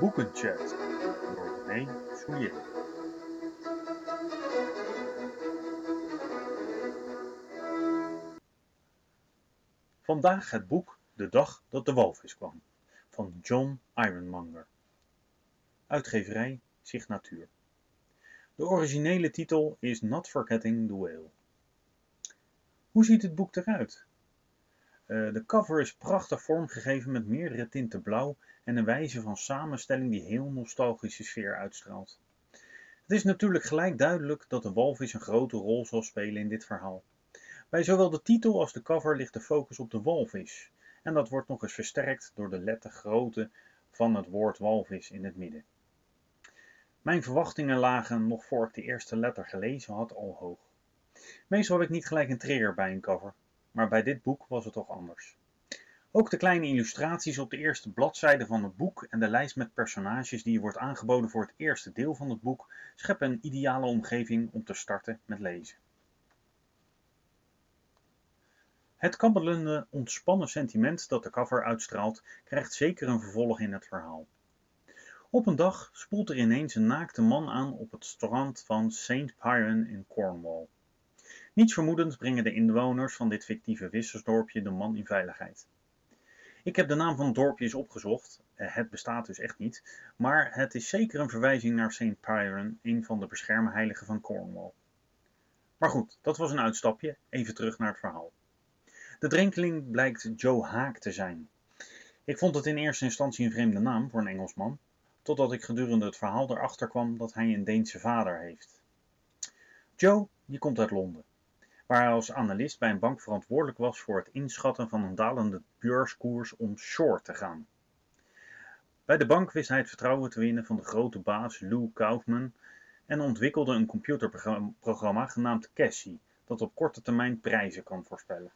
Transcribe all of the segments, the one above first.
Boekenchat door René Soulier. Vandaag het boek De dag dat de walvis kwam van John Ironmonger. Uitgeverij Signatuur. De originele titel is Not Forgetting the Whale. Hoe ziet het boek eruit? Uh, de cover is prachtig vormgegeven met meerdere tinten blauw en een wijze van samenstelling die heel nostalgische sfeer uitstraalt. Het is natuurlijk gelijk duidelijk dat de walvis een grote rol zal spelen in dit verhaal. Bij zowel de titel als de cover ligt de focus op de walvis, en dat wordt nog eens versterkt door de lettergrootte van het woord walvis in het midden. Mijn verwachtingen lagen nog voor ik de eerste letter gelezen had al hoog. Meestal heb ik niet gelijk een trigger bij een cover, maar bij dit boek was het toch anders. Ook de kleine illustraties op de eerste bladzijde van het boek en de lijst met personages die je wordt aangeboden voor het eerste deel van het boek scheppen een ideale omgeving om te starten met lezen. Het kabbelende, ontspannen sentiment dat de cover uitstraalt, krijgt zeker een vervolg in het verhaal. Op een dag spoelt er ineens een naakte man aan op het strand van St. Piran in Cornwall. Niets vermoedend brengen de inwoners van dit fictieve vissersdorpje de man in veiligheid. Ik heb de naam van het dorpje eens opgezocht. Eh, het bestaat dus echt niet. Maar het is zeker een verwijzing naar St. Piran, een van de beschermheiligen van Cornwall. Maar goed, dat was een uitstapje. Even terug naar het verhaal. De drenkeling blijkt Joe Haak te zijn. Ik vond het in eerste instantie een vreemde naam voor een Engelsman, totdat ik gedurende het verhaal erachter kwam dat hij een Deense vader heeft. Joe, die komt uit Londen waar hij als analist bij een bank verantwoordelijk was voor het inschatten van een dalende beurskoers om short te gaan. Bij de bank wist hij het vertrouwen te winnen van de grote baas Lou Kaufman en ontwikkelde een computerprogramma genaamd Cassie, dat op korte termijn prijzen kan voorspellen.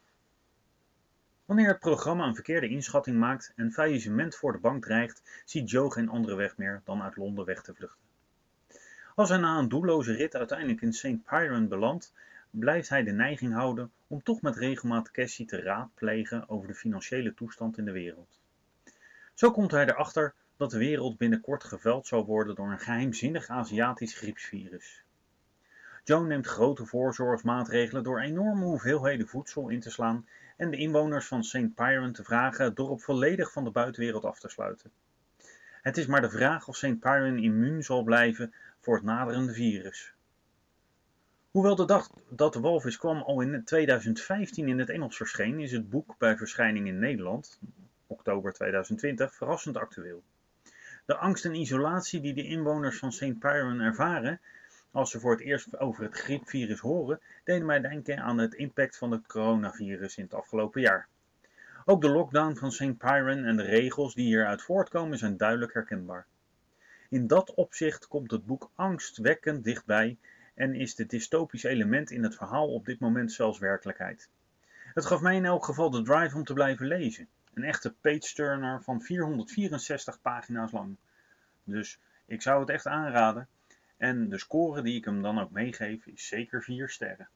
Wanneer het programma een verkeerde inschatting maakt en faillissement voor de bank dreigt, ziet Joe geen andere weg meer dan uit Londen weg te vluchten. Als hij na een doelloze rit uiteindelijk in St. Piran belandt, blijft hij de neiging houden om toch met regelmaat Cassie te raadplegen over de financiële toestand in de wereld. Zo komt hij erachter dat de wereld binnenkort geveld zal worden door een geheimzinnig Aziatisch griepsvirus. Joan neemt grote voorzorgsmaatregelen door enorme hoeveelheden voedsel in te slaan en de inwoners van St. Piran te vragen het dorp volledig van de buitenwereld af te sluiten. Het is maar de vraag of St. Piran immuun zal blijven voor het naderende virus. Hoewel de dag dat de walvis kwam al in 2015 in het Engels verscheen, is het boek bij verschijning in Nederland, oktober 2020, verrassend actueel. De angst en isolatie die de inwoners van St. Piran ervaren als ze voor het eerst over het griepvirus horen, deden mij denken aan het impact van het coronavirus in het afgelopen jaar. Ook de lockdown van St. Piran en de regels die hieruit voortkomen zijn duidelijk herkenbaar. In dat opzicht komt het boek angstwekkend dichtbij en is het dystopische element in het verhaal op dit moment zelfs werkelijkheid. Het gaf mij in elk geval de drive om te blijven lezen. Een echte page-turner van 464 pagina's lang. Dus ik zou het echt aanraden. En de score die ik hem dan ook meegeef is zeker 4 sterren.